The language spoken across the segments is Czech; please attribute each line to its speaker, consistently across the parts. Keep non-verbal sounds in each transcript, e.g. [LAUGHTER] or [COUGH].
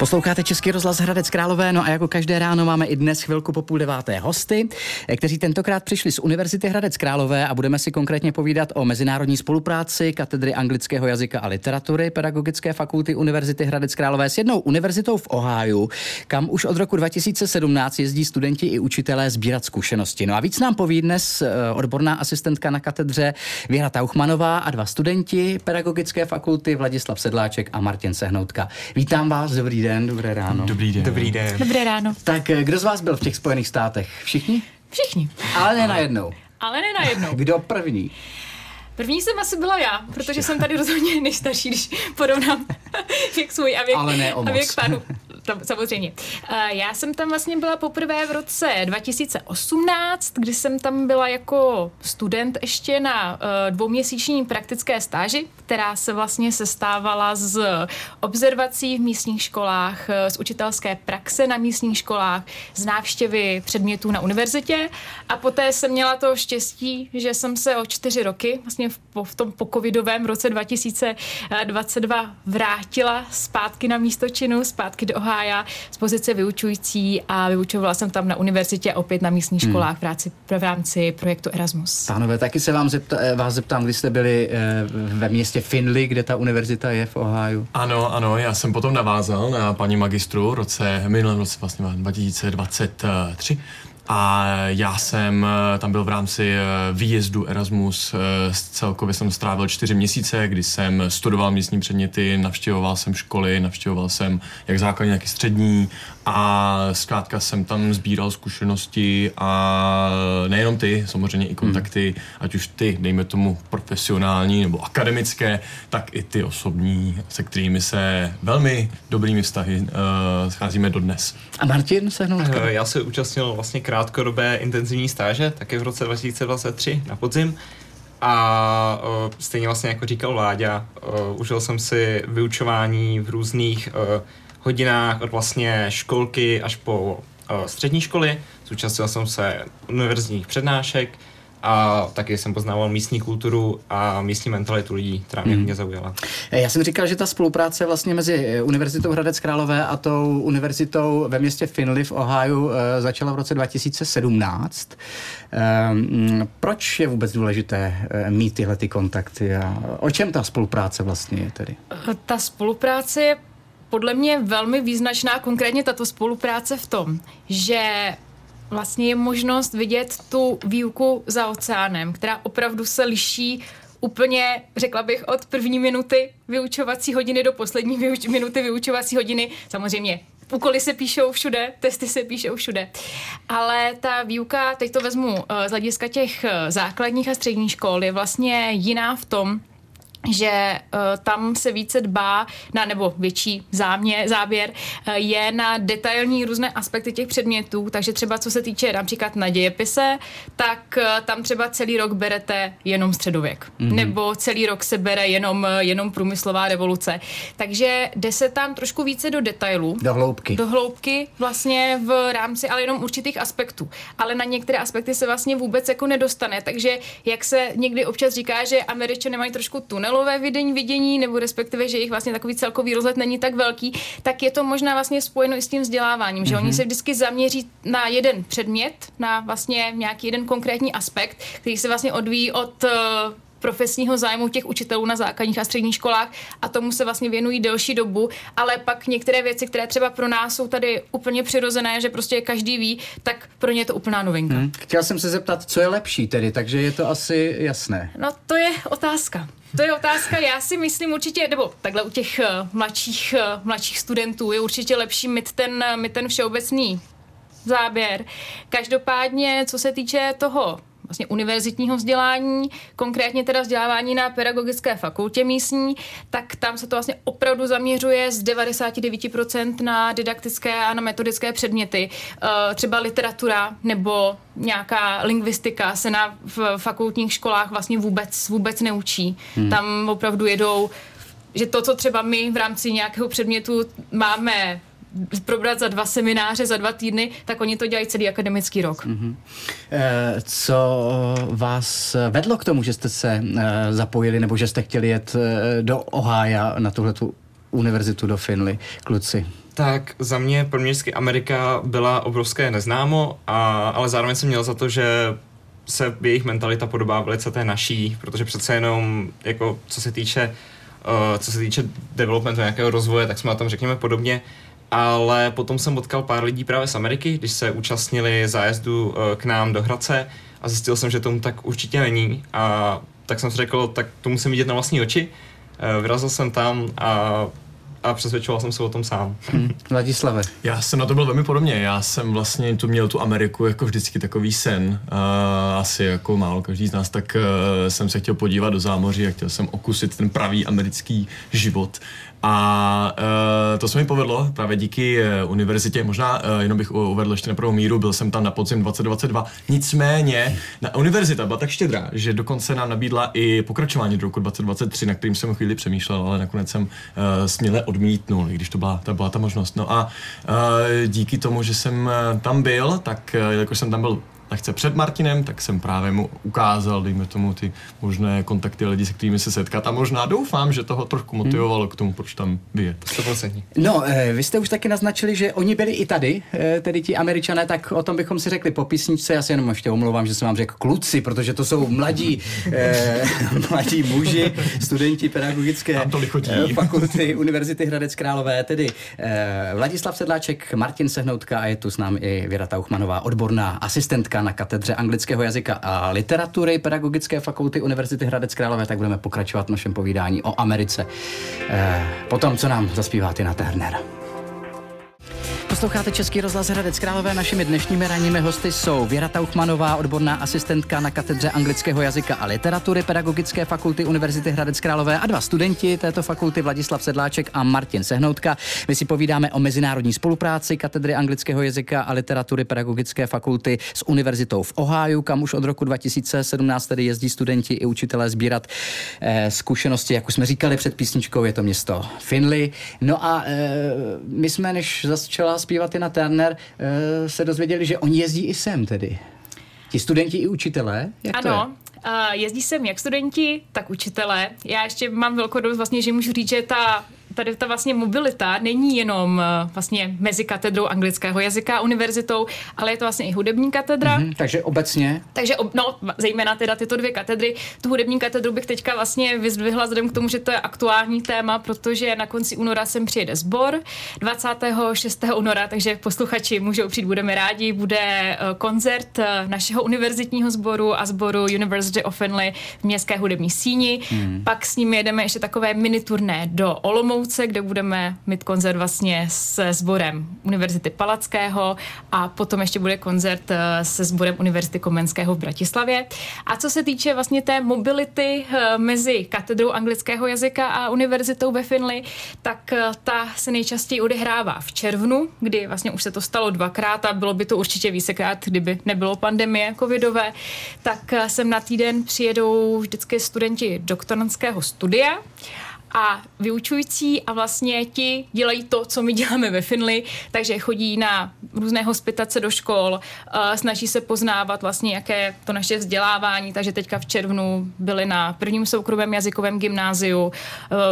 Speaker 1: Posloucháte Český rozhlas Hradec Králové, no a jako každé ráno máme i dnes chvilku po půl deváté hosty, kteří tentokrát přišli z Univerzity Hradec Králové a budeme si konkrétně povídat o mezinárodní spolupráci katedry anglického jazyka a literatury Pedagogické fakulty Univerzity Hradec Králové s jednou univerzitou v Ohio, kam už od roku 2017 jezdí studenti i učitelé sbírat zkušenosti. No a víc nám poví dnes eh, odborná asistentka na katedře Věra Tauchmanová a dva studenti Pedagogické fakulty Vladislav Sedláček a Martin Sehnoutka. Vítám vás, dobrý den den, dobré ráno.
Speaker 2: Dobrý den.
Speaker 3: Dobrý den.
Speaker 4: Dobré ráno.
Speaker 1: Tak eh, kdo z vás byl v těch Spojených státech? Všichni?
Speaker 4: Všichni.
Speaker 1: Ale ne najednou.
Speaker 4: Ale ne najednou.
Speaker 1: Kdo první?
Speaker 4: První jsem asi byla já, protože jsem tady rozhodně nejstarší, když porovnám [LAUGHS] věk svůj a věk,
Speaker 1: Ale ne
Speaker 4: a věk panu [LAUGHS] tam, samozřejmě. Já jsem tam vlastně byla poprvé v roce 2018, kdy jsem tam byla jako student ještě na eh, dvouměsíční praktické stáži, která se vlastně sestávala z observací v místních školách, eh, z učitelské praxe na místních školách, z návštěvy předmětů na univerzitě a poté jsem měla to štěstí, že jsem se o čtyři roky, vlastně v, v tom pokovidovém roce 2022 vrátila zpátky na místo činu, zpátky do Hája z pozice vyučující a vyučovala jsem tam na univerzitě opět na místních hmm. školách v, rámci, v rámci projektu Erasmus.
Speaker 1: Pánové, taky se vám zepta, eh, vás zeptám, kdy jste byli eh, ve městě Finley, kde ta univerzita je v Ohio.
Speaker 2: Ano, ano, já jsem potom navázal na paní magistru v roce, minulém roce vlastně 2023 a já jsem eh, tam byl v rámci eh, výjezdu Erasmus, eh, celkově jsem strávil čtyři měsíce, kdy jsem studoval místní předměty, navštěvoval jsem školy, navštěvoval jsem jak základní, tak i střední a zkrátka jsem tam sbíral zkušenosti a nejenom ty, samozřejmě i kontakty, hmm. ať už ty, dejme tomu profesionální nebo akademické, tak i ty osobní, se kterými se velmi dobrými vztahy uh, scházíme dodnes.
Speaker 1: A Martin se uh,
Speaker 3: Já se účastnil vlastně krátkodobé intenzivní stáže, taky v roce 2023 na podzim. A uh, stejně vlastně jako říkal Vláďa, uh, užil jsem si vyučování v různých uh, hodinách od vlastně školky až po střední školy. Zúčastnil jsem se univerzitních přednášek, a taky jsem poznával místní kulturu a místní mentalitu lidí, která mě hmm. hodně zaujala.
Speaker 1: Eh, já jsem říkal, že ta spolupráce vlastně mezi eh, Univerzitou Hradec Králové a tou univerzitou ve městě Finley v Ohio začala v roce 2017. Ehm, proč je vůbec důležité mít tyhle ty kontakty a o čem ta spolupráce vlastně je tedy?
Speaker 4: Ta spolupráce je podle mě velmi význačná konkrétně tato spolupráce v tom, že vlastně je možnost vidět tu výuku za oceánem, která opravdu se liší úplně, řekla bych, od první minuty vyučovací hodiny do poslední vyuč- minuty vyučovací hodiny. Samozřejmě úkoly se píšou všude, testy se píšou všude. Ale ta výuka, teď to vezmu eh, z hlediska těch eh, základních a středních škol, je vlastně jiná v tom, že uh, tam se více dbá na, nebo větší zámě, záběr uh, je na detailní různé aspekty těch předmětů, takže třeba co se týče například na dějepise, tak uh, tam třeba celý rok berete jenom středověk, mm-hmm. nebo celý rok se bere jenom, jenom průmyslová revoluce. Takže jde se tam trošku více do detailů.
Speaker 1: Do hloubky.
Speaker 4: Do hloubky vlastně v rámci, ale jenom určitých aspektů. Ale na některé aspekty se vlastně vůbec jako nedostane, takže jak se někdy občas říká, že američané mají trošku tunel tunelové vidění, vidění, nebo respektive, že jejich vlastně takový celkový rozhled není tak velký, tak je to možná vlastně spojeno i s tím vzděláváním, že mm-hmm. oni se vždycky zaměří na jeden předmět, na vlastně nějaký jeden konkrétní aspekt, který se vlastně odvíjí od uh, profesního zájmu těch učitelů na základních a středních školách a tomu se vlastně věnují delší dobu, ale pak některé věci, které třeba pro nás jsou tady úplně přirozené, že prostě každý ví, tak pro ně je to úplná novinka. Hmm.
Speaker 1: Chtěl jsem se zeptat, co je lepší tedy, takže je to asi jasné.
Speaker 4: No to je otázka. To je otázka, já si myslím určitě, nebo takhle u těch uh, mladších, uh, mladších studentů je určitě lepší mít ten, uh, mít ten všeobecný záběr. Každopádně, co se týče toho vlastně univerzitního vzdělání, konkrétně teda vzdělávání na pedagogické fakultě místní, tak tam se to vlastně opravdu zaměřuje z 99% na didaktické a na metodické předměty. Eh, třeba literatura nebo nějaká lingvistika se na v fakultních školách vlastně vůbec, vůbec neučí. Hmm. Tam opravdu jedou že to, co třeba my v rámci nějakého předmětu máme probrat za dva semináře, za dva týdny, tak oni to dělají celý akademický rok. Mm-hmm.
Speaker 1: Co vás vedlo k tomu, že jste se eh, zapojili nebo že jste chtěli jet eh, do Ohája na tuhletu univerzitu do Finley, kluci?
Speaker 3: Tak za mě pro mě vždycky Amerika byla obrovské neznámo, a, ale zároveň jsem měl za to, že se jejich mentalita podobá velice té naší, protože přece jenom, jako co se týče, uh, co se týče developmentu, nějakého rozvoje, tak jsme na tom řekněme podobně, ale potom jsem potkal pár lidí právě z Ameriky, když se účastnili zájezdu uh, k nám do Hradce a zjistil jsem, že tomu tak určitě není a tak jsem si řekl, tak to musím vidět na vlastní oči. Uh, vyrazil jsem tam a a přesvědčoval jsem se o tom sám.
Speaker 1: Hmm. Vladislave.
Speaker 2: Já jsem na to byl velmi podobně. Já jsem vlastně tu měl tu Ameriku jako vždycky takový sen. Uh, asi jako málo každý z nás, tak uh, jsem se chtěl podívat do zámoří a chtěl jsem okusit ten pravý americký život. A uh, to se mi povedlo právě díky uh, univerzitě. Možná uh, jenom bych uvedl ještě na prvou míru, byl jsem tam na podzim 2022. Nicméně na univerzita byla tak štědrá, že dokonce nám nabídla i pokračování do roku 2023, na kterým jsem chvíli přemýšlel, ale nakonec jsem uh, směle odmítnul, i když to byla, to byla ta možnost. No a díky tomu, že jsem tam byl, tak jakož jsem tam byl lehce před Martinem, tak jsem právě mu ukázal, dejme tomu, ty možné kontakty lidí, se kterými se setkat a možná doufám, že toho trošku hmm. motivovalo hmm. k tomu, proč tam vyjet.
Speaker 3: 100%.
Speaker 1: No, eh, vy jste už taky naznačili, že oni byli i tady, eh, tedy ti američané, tak o tom bychom si řekli po písničce. Já si jenom ještě omlouvám, že jsem vám řekl kluci, protože to jsou mladí, eh, [LAUGHS] mladí muži, studenti pedagogické fakulty Univerzity Hradec Králové, tedy eh, Vladislav Sedláček, Martin Sehnoutka a je tu s námi i Věra Tauchmanová, odborná asistentka na katedře anglického jazyka a literatury Pedagogické fakulty Univerzity Hradec Králové, tak budeme pokračovat v našem povídání o Americe. Eh, potom, co nám zaspívá Tina Turner. Posloucháte Český rozhlas Hradec Králové. Našimi dnešními ranními hosty jsou Věra Tauchmanová, odborná asistentka na katedře anglického jazyka a literatury Pedagogické fakulty Univerzity Hradec Králové a dva studenti této fakulty Vladislav Sedláček a Martin Sehnoutka. My si povídáme o mezinárodní spolupráci katedry anglického jazyka a literatury Pedagogické fakulty s univerzitou v Ohio, kam už od roku 2017 tedy jezdí studenti i učitelé sbírat eh, zkušenosti, jak už jsme říkali před písničkou, je to město Finley. No a eh, my jsme, než začala zpívat na Turner, uh, se dozvěděli, že oni jezdí i sem tedy. Ti studenti i učitelé? Jak
Speaker 4: ano, to je? Uh, jezdí sem jak studenti, tak učitelé. Já ještě mám velkou dost vlastně, že můžu říct, že ta tady ta vlastně mobilita není jenom eh, vlastně mezi katedrou anglického jazyka a univerzitou, ale je to vlastně i hudební katedra. Mm-hmm,
Speaker 1: takže obecně?
Speaker 4: Takže, no, zejména teda tyto dvě katedry. Tu hudební katedru bych teďka vlastně vyzdvihla vzhledem k tomu, že to je aktuální téma, protože na konci února sem přijede sbor 26. února, takže posluchači můžou přijít, budeme rádi. Bude eh, koncert eh, našeho univerzitního sboru a sboru University of Finley v městské hudební síni. Mm. Pak s nimi jedeme ještě takové mini turné do Olomouce Olomouce, kde budeme mít koncert vlastně se sborem Univerzity Palackého a potom ještě bude koncert eh, se sborem Univerzity Komenského v Bratislavě. A co se týče vlastně té mobility eh, mezi katedrou anglického jazyka a univerzitou ve Finley, tak eh, ta se nejčastěji odehrává v červnu, kdy vlastně už se to stalo dvakrát a bylo by to určitě vícekrát, kdyby nebylo pandemie covidové, tak sem na týden přijedou vždycky studenti doktorantského studia a vyučující a vlastně ti dělají to, co my děláme ve Finley, takže chodí na různé hospitace do škol, snaží se poznávat vlastně, jaké to naše vzdělávání, takže teďka v červnu byli na prvním soukromém jazykovém gymnáziu,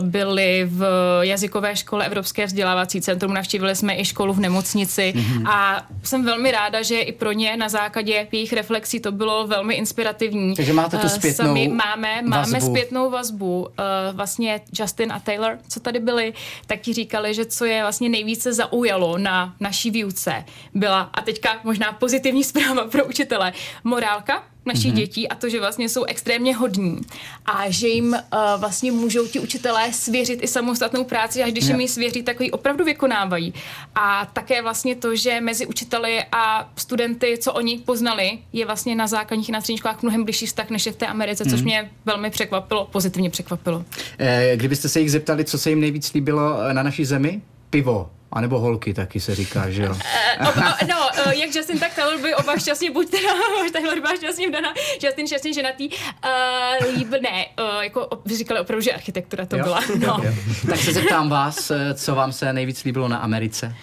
Speaker 4: byli v jazykové škole Evropské vzdělávací centrum, navštívili jsme i školu v nemocnici mm-hmm. a jsem velmi ráda, že i pro ně na základě jejich reflexí to bylo velmi inspirativní.
Speaker 1: Takže máte tu zpětnou Sami
Speaker 4: máme, máme zpětnou vazbu. Vlastně Justin a Taylor, co tady byli, tak ti říkali, že co je vlastně nejvíce zaujalo na naší výuce, byla, a teďka možná pozitivní zpráva pro učitele, morálka, našich mm-hmm. dětí a to, že vlastně jsou extrémně hodní a že jim uh, vlastně můžou ti učitelé svěřit i samostatnou práci a když yeah. jim ji svěří, tak ji opravdu vykonávají. A také vlastně to, že mezi učiteli a studenty, co oni poznali, je vlastně na základních na středních školách mnohem blížší vztah než je v té Americe, mm-hmm. což mhm. mě velmi překvapilo, pozitivně překvapilo.
Speaker 1: Eh, kdybyste se jich zeptali, co se jim nejvíc líbilo eh, na naší zemi? Pivo. A nebo holky taky se říká, že jo?
Speaker 4: Uh, [LAUGHS] no, uh, jak Justin, tak Taylor by oba šťastně, buď teda [LAUGHS] Taylor byla šťastně vdaná, Justin šťastně ženatý. Uh, líb, ne, uh, jako vy říkali opravdu, že architektura to jo? byla. No. Jo, jo.
Speaker 1: tak se zeptám vás, co vám se nejvíc líbilo na Americe?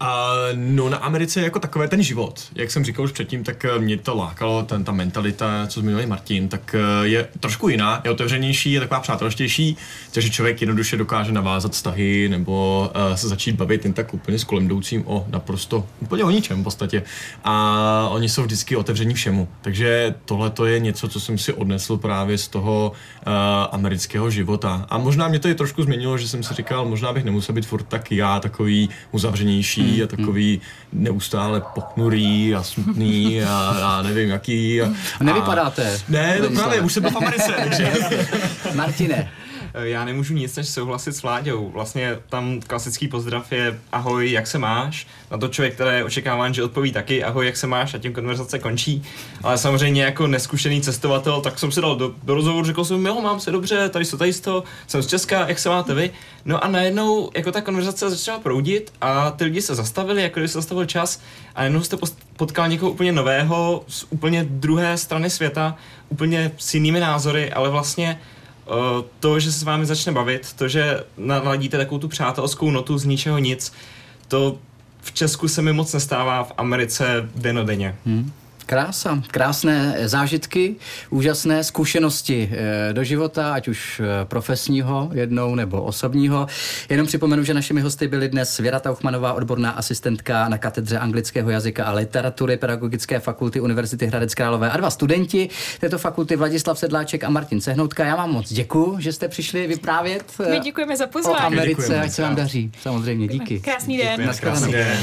Speaker 2: A no na Americe jako takové ten život, jak jsem říkal už předtím, tak eh, mě to lákalo, ten, ta mentalita, co zmiňoval Martin, tak eh, je trošku jiná, je otevřenější, je taková přátelštější, takže člověk jednoduše dokáže navázat vztahy nebo uh, se začít bavit jen tak úplně s kolem jdoucím o naprosto úplně o ničem v podstatě. A oni jsou vždycky otevření všemu. Takže tohle to je něco, co jsem si odnesl právě z toho uh, amerického života. A možná mě to i trošku změnilo, že jsem si říkal, možná bych nemusel být furt tak já, takový uzavřenější mm, a takový mm. neustále poknurý a smutný a, a nevím jaký. A,
Speaker 1: Nevypadáte.
Speaker 2: Ne, to právě, už jsem byl v Americe, takže...
Speaker 1: Martine,
Speaker 3: já nemůžu nic než souhlasit s Vláďou. Vlastně tam klasický pozdrav je ahoj, jak se máš? Na to člověk, který je očekáván, že odpoví taky ahoj, jak se máš a tím konverzace končí. Ale samozřejmě jako neskušený cestovatel, tak jsem si dal do, do rozhovoru, řekl jsem, jo, mám se dobře, tady jsou tady to, jsem z Česka, jak se máte vy? No a najednou jako ta konverzace začala proudit a ty lidi se zastavili, jako když se zastavil čas a najednou jste potkal někoho úplně nového, z úplně druhé strany světa, úplně s jinými názory, ale vlastně Eh, to, že se s vámi začne bavit, to, že naladíte takovou tu přátelskou notu z ničeho nic, to v Česku se mi moc nestává, v Americe denodenně. Hmm.
Speaker 1: Krása, krásné zážitky, úžasné zkušenosti eh, do života, ať už eh, profesního jednou nebo osobního. Jenom připomenu, že našimi hosty byly dnes Věra Tauchmanová, odborná asistentka na katedře anglického jazyka a literatury Pedagogické fakulty Univerzity Hradec Králové a dva studenti této fakulty Vladislav Sedláček a Martin Sehnoutka. Já vám moc děkuji, že jste přišli vyprávět.
Speaker 4: My děkujeme za pozvání.
Speaker 1: O Americe, ať se vám daří. Samozřejmě, díky.
Speaker 4: Krásný den.
Speaker 3: Krásný den.